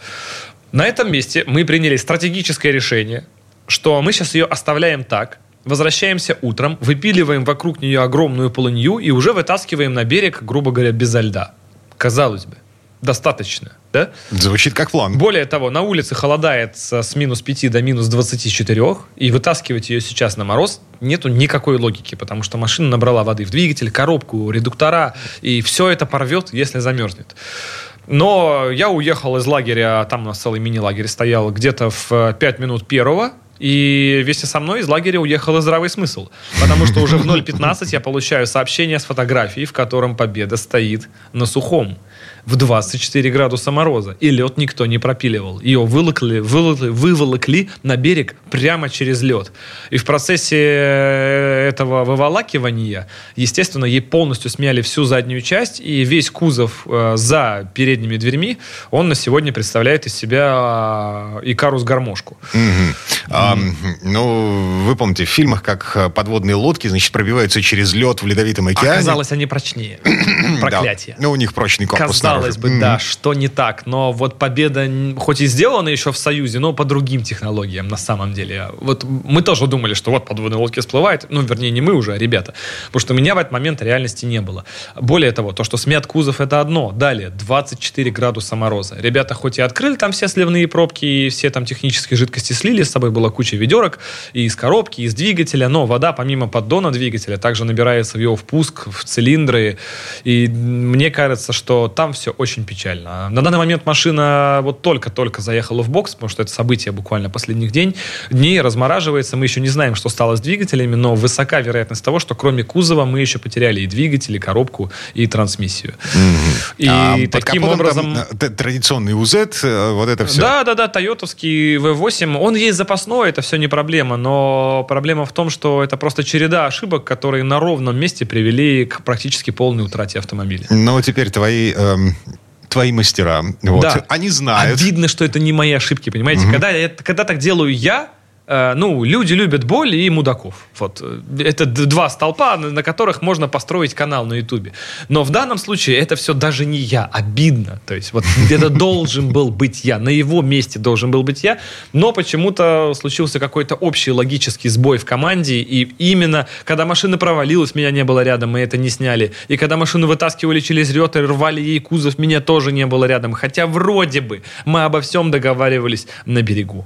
На этом месте мы приняли стратегическое решение, что мы сейчас ее оставляем так, возвращаемся утром, выпиливаем вокруг нее огромную полынью и уже вытаскиваем на берег, грубо говоря, безо льда. Казалось бы, достаточно, да? Звучит как план. Более того, на улице холодает с минус 5 до минус 24, и вытаскивать ее сейчас на мороз нету никакой логики, потому что машина набрала воды в двигатель, коробку, редуктора, и все это порвет, если замерзнет. Но я уехал из лагеря, там у нас целый мини-лагерь стоял, где-то в 5 минут первого, и вместе со мной из лагеря уехал и здравый смысл. Потому что уже в 0.15 я получаю сообщение с фотографией, в котором победа стоит на сухом в 24 градуса мороза. И лед никто не пропиливал. Ее вылокли, вылокли, выволокли на берег прямо через лед. И в процессе э, этого выволакивания, естественно, ей полностью смяли всю заднюю часть, и весь кузов э, за передними дверьми, он на сегодня представляет из себя э, Икарус-гармошку. Mm-hmm. А, ну, вы помните, в фильмах, как подводные лодки, значит, пробиваются через лед в ледовитом океане. Оказалось, они прочнее. (clears throat) Проклятие. Да. Ну, у них прочный корпус Казалось бы, да, что не так. Но вот победа, хоть и сделана еще в Союзе, но по другим технологиям на самом деле. Вот мы тоже думали, что вот подводные лодки всплывают. Ну, вернее, не мы уже, а ребята. Потому что у меня в этот момент реальности не было. Более того, то, что смят кузов, это одно. Далее, 24 градуса мороза. Ребята хоть и открыли там все сливные пробки, и все там технические жидкости слили, с собой была куча ведерок и из коробки, и из двигателя, но вода помимо поддона двигателя также набирается в его впуск, в цилиндры. И мне кажется, что там все очень печально. На данный момент машина вот только-только заехала в бокс, потому что это событие буквально последних день, дней, размораживается. Мы еще не знаем, что стало с двигателями, но высока вероятность того, что кроме кузова мы еще потеряли и двигатель, и коробку, и трансмиссию. Mm-hmm. И а таким образом... Там, традиционный УЗ, э, вот это все. Да, да, да, тойотовский V8, он есть запасной, это все не проблема, но проблема в том, что это просто череда ошибок, которые на ровном месте привели к практически полной утрате автомобиля. Ну, теперь твои эм, твои мастера. Вот. Да. Они знают. Видно, что это не мои ошибки, понимаете? Угу. Когда, я, когда так делаю я, ну, люди любят боль и мудаков. Вот. Это два столпа, на которых можно построить канал на Ютубе. Но в данном случае это все даже не я, обидно. То есть вот (laughs) это должен был быть я, на его месте должен был быть я, но почему-то случился какой-то общий логический сбой в команде, и именно когда машина провалилась, меня не было рядом, мы это не сняли. И когда машину вытаскивали через рет и рвали ей кузов, меня тоже не было рядом. Хотя вроде бы мы обо всем договаривались на берегу.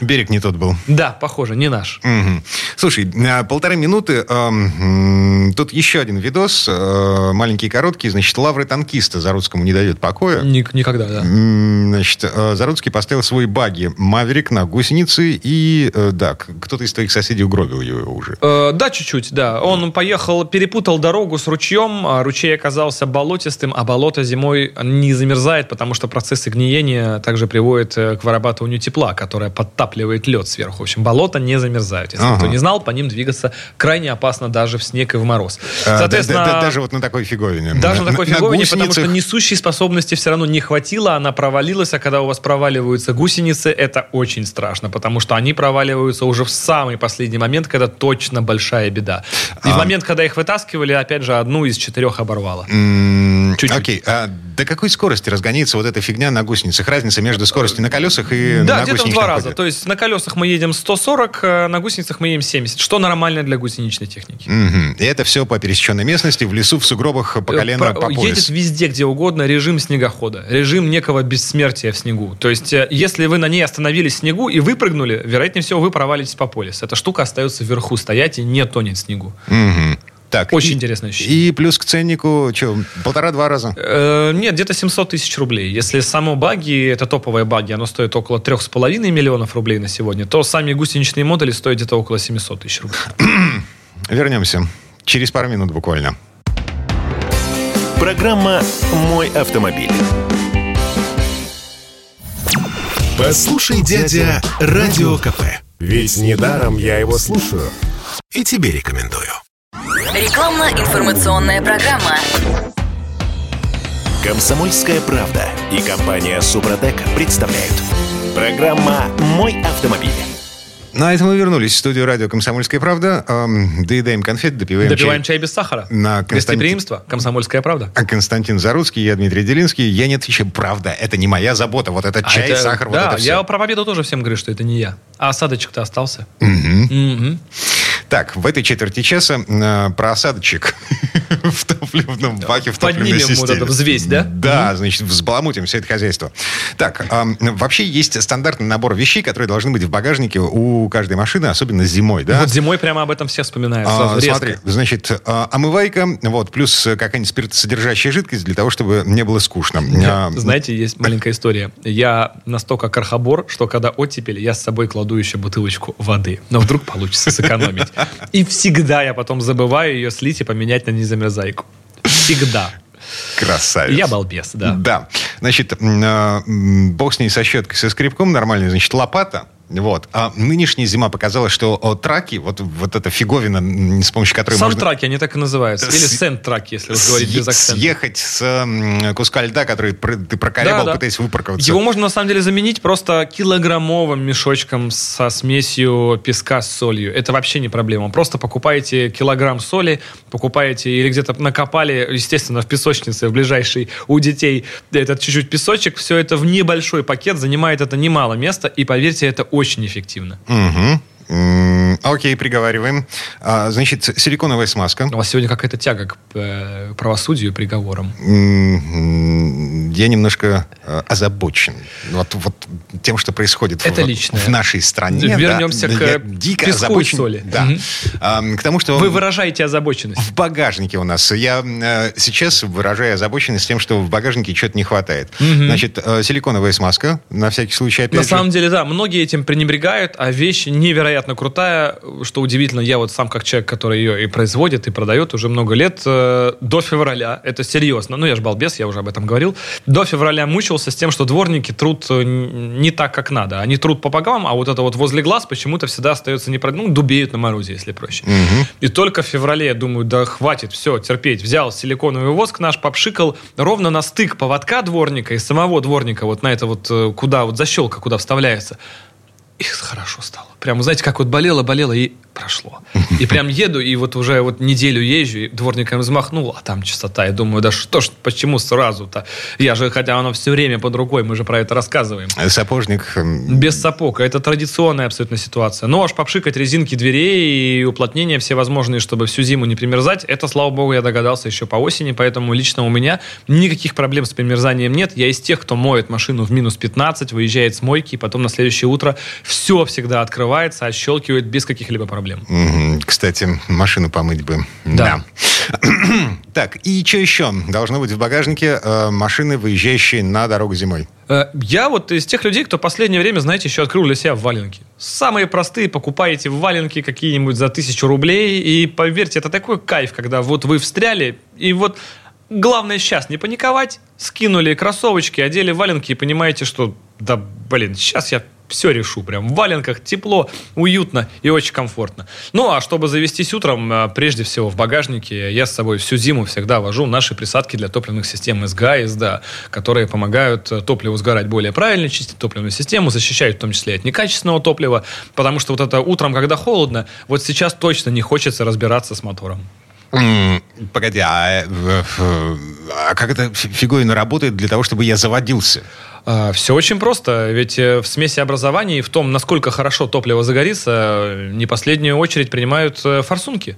Берег не тот был. Да, похоже, не наш. Угу. Слушай, полторы минуты. Тут еще один видос, э, маленький короткий. Значит, лавры танкиста Заруцкому не дают покоя. Ник никогда, да. Значит, э, Заруцкий поставил свой баги Маверик на гусеницы, и, э, да, кто-то из твоих соседей угробил его уже. Э, да, чуть-чуть, да. Он поехал, перепутал дорогу с ручьем, а ручей оказался болотистым, а болото зимой не замерзает, потому что процессы гниения также приводят к вырабатыванию тепла, которое подтапливает лед сверху. В общем, болото не замерзают. Если ага. кто не знал, по ним двигаться крайне опасно даже в снег и в мороз. А, Соответственно, да, да, даже вот на такой фиговине. Даже на, на такой фиговине, на потому что несущей способности все равно не хватило, она провалилась, а когда у вас проваливаются гусеницы, это очень страшно, потому что они проваливаются уже в самый последний момент, когда точно большая беда. И а... в момент, когда их вытаскивали, опять же, одну из четырех оборвало. Чуть-чуть. Окей, а до какой скорости разгоняется вот эта фигня на гусеницах? Разница между скоростью на колесах и да, на где-то в два раза. То есть на колесах мы едем 140, э, на гусеницах мы едем 70, что нормально для гусеничной техники. Угу. И это все по пересеченной местности, в лесу, в сугробах, по э, колено, по, по пояс. Едет везде, где угодно, режим снегохода, режим некого бессмертия в снегу. То есть э, если вы на ней остановились в снегу и выпрыгнули, вероятнее всего вы провалитесь по полюсу. Эта штука остается вверху стоять и не тонет в снегу. Угу. Так, Очень и, интересное ощущение. И плюс к ценнику, что, полтора-два раза? Э, нет, где-то 700 тысяч рублей. Если само баги, это топовые баги, оно стоит около 3,5 миллионов рублей на сегодня, то сами гусеничные модули стоят где-то около 700 тысяч рублей. (clears throat) Вернемся. Через пару минут буквально. Программа «Мой автомобиль». Послушай, дядя, Радио КП. Ведь недаром я его слушаю. И тебе рекомендую. Рекламно-информационная программа. Комсомольская правда и компания Супротек представляют. Программа «Мой автомобиль». На этом мы вернулись в студию радио «Комсомольская правда». Эм, доедаем конфет, допиваем, допиваем чай. чай без сахара. На Константин... Гостеприимство, «Комсомольская правда». А Константин Заруцкий, я Дмитрий Делинский. Я не отвечаю, правда, это не моя забота. Вот этот а чай, это... сахар, да, вот это все. я про победу тоже всем говорю, что это не я. А осадочек-то остался. Угу. Угу. Так, в этой четверти часа э, про осадочек (laughs) (laughs) в топливном баке, в топливной Поднимем системе. вот эту взвесь, да? Да, mm-hmm. значит, взбаламутим все это хозяйство. Так, э, вообще есть стандартный набор вещей, которые должны быть в багажнике у каждой машины, особенно зимой, да? Вот зимой прямо об этом все вспоминают. А, смотри, значит, э, омывайка, вот, плюс какая-нибудь спиртосодержащая жидкость для того, чтобы не было скучно. А, Знаете, есть маленькая история. Я настолько кархобор, что когда оттепель, я с собой кладу еще бутылочку воды. Но вдруг получится сэкономить. И всегда я потом забываю ее слить и поменять на незамерзайку. Всегда. Красавец. Я балбес, да. Да. Значит, э, бог с ней со щеткой, со скребком нормальный. Значит, лопата вот. А нынешняя зима показала, что о, траки, вот, вот эта фиговина, с помощью которой Сам можно... траки, они так и называются. Или сент-траки, если вы говорите без акцента. Съехать с куска льда, который ты проколебал, да, да. пытаясь выпарковаться. Его можно, на самом деле, заменить просто килограммовым мешочком со смесью песка с солью. Это вообще не проблема. Просто покупаете килограмм соли, покупаете или где-то накопали, естественно, в песочнице, в ближайшей у детей, этот чуть-чуть песочек, все это в небольшой пакет, занимает это немало места, и поверьте, это очень эффективно. Угу. Окей, приговариваем. А, значит, силиконовая смазка. У вас сегодня какая-то тяга к э, правосудию приговорам. Я немножко э, озабочен вот, вот тем, что происходит Это в, личное. в нашей стране. Вернемся да. к я дико песку озабочен. соли. Да. Угу. А, к тому, что... Вы выражаете озабоченность. В багажнике у нас. Я э, сейчас выражаю озабоченность тем, что в багажнике чего-то не хватает. Угу. Значит, э, силиконовая смазка, на всякий случай, опять На же. самом деле, да, многие этим пренебрегают, а вещь невероятно невероятно крутая, что удивительно, я вот сам как человек, который ее и производит, и продает уже много лет, э, до февраля, это серьезно, ну я же балбес, я уже об этом говорил, до февраля мучился с тем, что дворники труд э, не так, как надо. Они труд по богам, а вот это вот возле глаз почему-то всегда остается не ну, дубеют на морозе, если проще. Угу. И только в феврале я думаю, да хватит, все, терпеть. Взял силиконовый воск наш, попшикал ровно на стык поводка дворника и самого дворника, вот на это вот, э, куда вот защелка, куда вставляется. И хорошо стало. Прямо, знаете, как вот болело, болело, и прошло. И прям еду, и вот уже вот неделю езжу, и дворником взмахнул, а там чистота. Я думаю, да что ж, почему сразу-то? Я же, хотя оно все время под рукой, мы же про это рассказываем. Сапожник... Без сапог. Это традиционная абсолютно ситуация. Но аж попшикать резинки дверей и уплотнения всевозможные, чтобы всю зиму не примерзать, это, слава богу, я догадался еще по осени, поэтому лично у меня никаких проблем с примерзанием нет. Я из тех, кто моет машину в минус 15, выезжает с мойки, и потом на следующее утро все всегда открывается, отщелкивает без каких-либо проблем. Кстати, машину помыть бы. Да. (clears throat) так, и что еще? Должно быть в багажнике э, машины, выезжающие на дорогу зимой. Э, я вот из тех людей, кто последнее время, знаете, еще открыл для себя валенки. Самые простые, покупаете валенки какие-нибудь за тысячу рублей, и поверьте, это такой кайф, когда вот вы встряли, и вот главное сейчас не паниковать, скинули кроссовочки, одели валенки и понимаете, что да, блин, сейчас я все решу. Прям в валенках тепло, уютно и очень комфортно. Ну, а чтобы завестись утром, э, прежде всего в багажнике я с собой всю зиму всегда вожу наши присадки для топливных систем СГА и СДА, которые помогают э, топливу сгорать более правильно, чистить топливную систему, защищают в том числе от некачественного топлива, потому что вот это утром, когда холодно, вот сейчас точно не хочется разбираться с мотором. Погоди, а, э, а как эта фиговина работает для того, чтобы я заводился? А, Все очень просто, ведь э, в смеси образований, в том, насколько хорошо топливо загорится, не последнюю очередь принимают э, форсунки.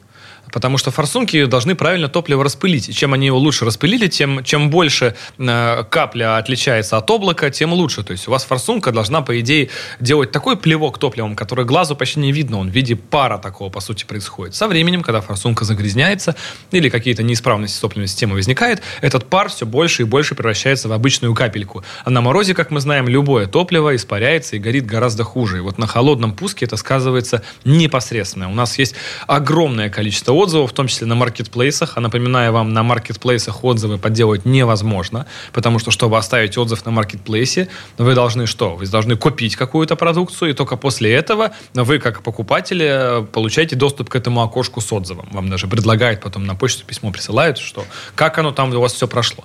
Потому что форсунки должны правильно топливо распылить. Чем они его лучше распылили, тем чем больше э, капля отличается от облака, тем лучше. То есть у вас форсунка должна, по идее, делать такой плевок топливом, который глазу почти не видно. Он в виде пара такого, по сути, происходит. Со временем, когда форсунка загрязняется или какие-то неисправности топливной системы возникает, этот пар все больше и больше превращается в обычную капельку. А на морозе, как мы знаем, любое топливо испаряется и горит гораздо хуже. И вот на холодном пуске это сказывается непосредственно. У нас есть огромное количество отзывов, в том числе на маркетплейсах. А напоминаю вам, на маркетплейсах отзывы подделать невозможно, потому что, чтобы оставить отзыв на маркетплейсе, вы должны что? Вы должны купить какую-то продукцию, и только после этого вы, как покупатели, получаете доступ к этому окошку с отзывом. Вам даже предлагают потом на почту письмо присылают, что как оно там у вас все прошло.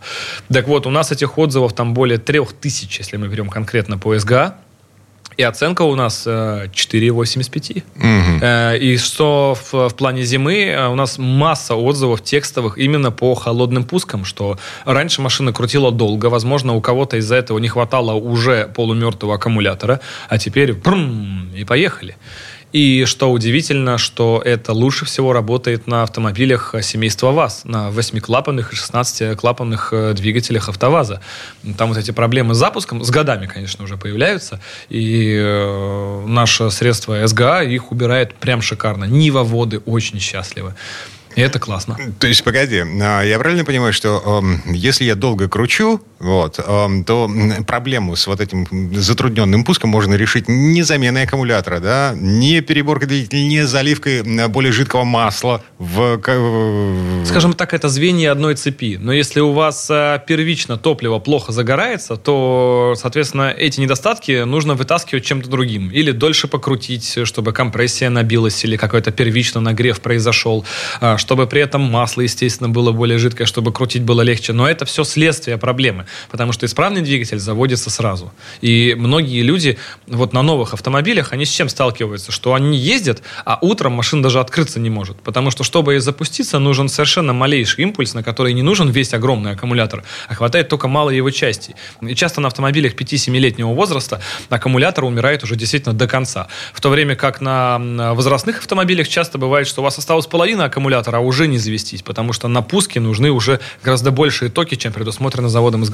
Так вот, у нас этих отзывов там более трех тысяч, если мы берем конкретно по СГА. И оценка у нас 4,85. Угу. Э, и что в, в плане зимы э, у нас масса отзывов текстовых именно по холодным пускам, что раньше машина крутила долго, возможно, у кого-то из-за этого не хватало уже полумертвого аккумулятора, а теперь брум, и поехали. И что удивительно, что это лучше всего работает на автомобилях семейства ВАЗ, на 8-клапанных и 16-клапанных э, двигателях АвтоВАЗа. Там вот эти проблемы с запуском, с годами, конечно, уже появляются, и э, наше средство СГА их убирает прям шикарно. Нивоводы очень счастливы. И это классно. То есть, погоди, а, я правильно понимаю, что э, если я долго кручу, вот, э, то проблему с вот этим затрудненным пуском можно решить не заменой аккумулятора, да, не переборкой двигателя, не заливкой более жидкого масла в... Скажем так, это звенья одной цепи. Но если у вас э, первично топливо плохо загорается, то, соответственно, эти недостатки нужно вытаскивать чем-то другим. Или дольше покрутить, чтобы компрессия набилась, или какой-то первично нагрев произошел а, чтобы при этом масло, естественно, было более жидкое, чтобы крутить было легче. Но это все следствие проблемы, потому что исправный двигатель заводится сразу. И многие люди вот на новых автомобилях, они с чем сталкиваются? Что они ездят, а утром машина даже открыться не может. Потому что, чтобы запуститься, нужен совершенно малейший импульс, на который не нужен весь огромный аккумулятор, а хватает только мало его части. И часто на автомобилях 5-7-летнего возраста аккумулятор умирает уже действительно до конца. В то время как на возрастных автомобилях часто бывает, что у вас осталась половина аккумулятора, аккумулятора уже не завестись, потому что на пуске нужны уже гораздо большие токи, чем предусмотрено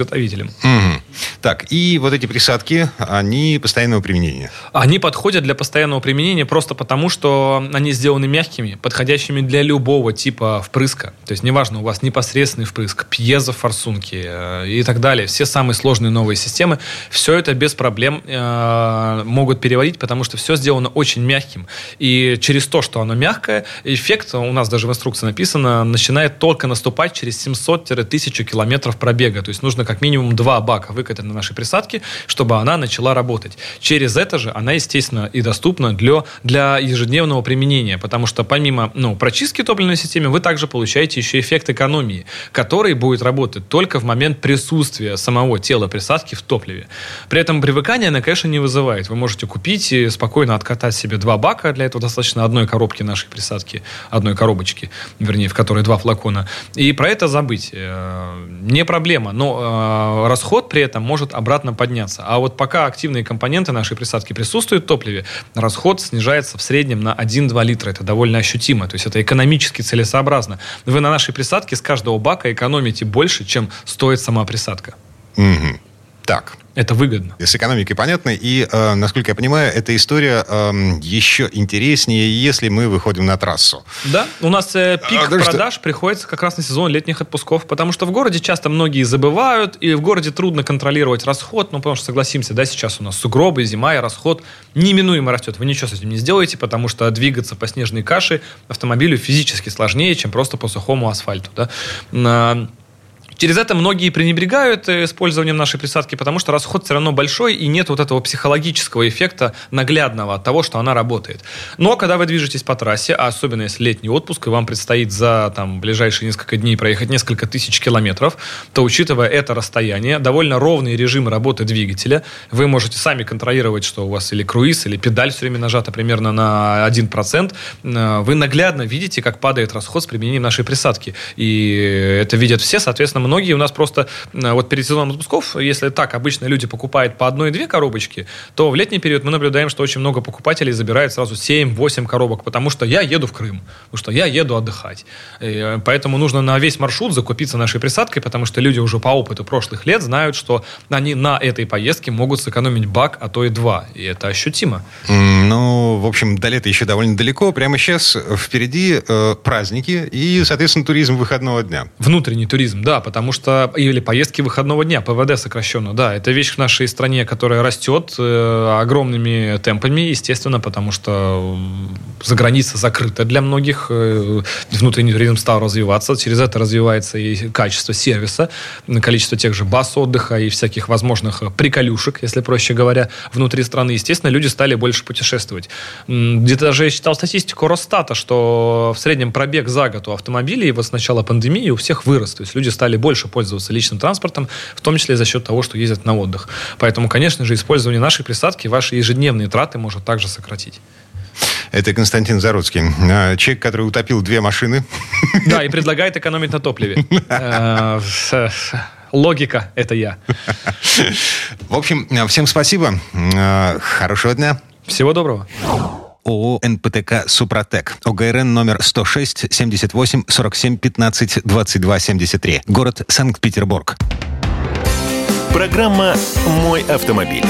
заводом-изготовителем. Угу. Так, и вот эти присадки, они постоянного применения? Они подходят для постоянного применения просто потому, что они сделаны мягкими, подходящими для любого типа впрыска. То есть неважно, у вас непосредственный впрыск, пьезофорсунки э, и так далее. Все самые сложные новые системы, все это без проблем э, могут переводить, потому что все сделано очень мягким. И через то, что оно мягкое, эффект у нас даже в инструкции написано, начинает только наступать через 700-1000 километров пробега. То есть нужно как минимум два бака выкатать на нашей присадке, чтобы она начала работать. Через это же она, естественно, и доступна для, для ежедневного применения, потому что помимо ну, прочистки топливной системы вы также получаете еще эффект экономии, который будет работать только в момент присутствия самого тела присадки в топливе. При этом привыкание она, конечно, не вызывает. Вы можете купить и спокойно откатать себе два бака, для этого достаточно одной коробки нашей присадки, одной коробочки, вернее, в которой два флакона. И про это забыть. Э, не проблема, но э, расход при этом может обратно подняться. А вот пока активные компоненты нашей присадки присутствуют в топливе, расход снижается в среднем на 1-2 литра. Это довольно ощутимо. То есть это экономически целесообразно. Вы на нашей присадке с каждого бака экономите больше, чем стоит сама присадка. Угу. Так, это выгодно. С экономикой понятно. И, э, насколько я понимаю, эта история э, еще интереснее, если мы выходим на трассу. Да, у нас э, пик а, продаж что... приходится как раз на сезон летних отпусков, потому что в городе часто многие забывают, и в городе трудно контролировать расход, ну, потому что, согласимся, да, сейчас у нас сугробы, зима, и расход неминуемо растет. Вы ничего с этим не сделаете, потому что двигаться по снежной каше автомобилю физически сложнее, чем просто по сухому асфальту, да. Через это многие пренебрегают э, использованием нашей присадки, потому что расход все равно большой, и нет вот этого психологического эффекта наглядного от того, что она работает. Но когда вы движетесь по трассе, а особенно если летний отпуск, и вам предстоит за там, ближайшие несколько дней проехать несколько тысяч километров, то, учитывая это расстояние, довольно ровный режим работы двигателя, вы можете сами контролировать, что у вас или круиз, или педаль все время нажата примерно на 1%, э, вы наглядно видите, как падает расход с применением нашей присадки. И это видят все, соответственно, многие у нас просто э, вот перед сезоном отпусков, если так обычно люди покупают по одной-две коробочки, то в летний период мы наблюдаем, что очень много покупателей забирают сразу 7-8 коробок, потому что я еду в Крым, потому что я еду отдыхать. И э, поэтому нужно на весь маршрут закупиться нашей присадкой, потому что люди уже по опыту прошлых лет знают, что они на этой поездке могут сэкономить бак, а то и два. И это ощутимо. Ну, в общем, до лета еще довольно далеко. Прямо сейчас впереди э, праздники и, соответственно, туризм выходного дня. Внутренний туризм, да, потому потому что или поездки выходного дня, ПВД сокращенно, да, это вещь в нашей стране, которая растет э, огромными темпами, естественно, потому что за граница закрыта для многих, э, внутренний туризм стал развиваться, через это развивается и качество сервиса, количество тех же баз отдыха и всяких возможных приколюшек, если проще говоря, внутри страны, естественно, люди стали больше путешествовать. Где-то даже я читал статистику Росстата, что в среднем пробег за год у автомобилей вот с начала пандемии у всех вырос, то есть люди стали больше больше пользоваться личным транспортом, в том числе за счет того, что ездят на отдых. Поэтому, конечно же, использование нашей присадки ваши ежедневные траты может также сократить. Это Константин Заруцкий. А, человек, который утопил две машины. Да, и предлагает экономить на топливе. (laughs) Э, логика – это я. В общем, всем спасибо. Э, хорошего дня. Всего доброго. ООО «НПТК Супротек». ОГРН номер 106 78 47 15 22 73. Город Санкт-Петербург. Программа «Мой автомобиль».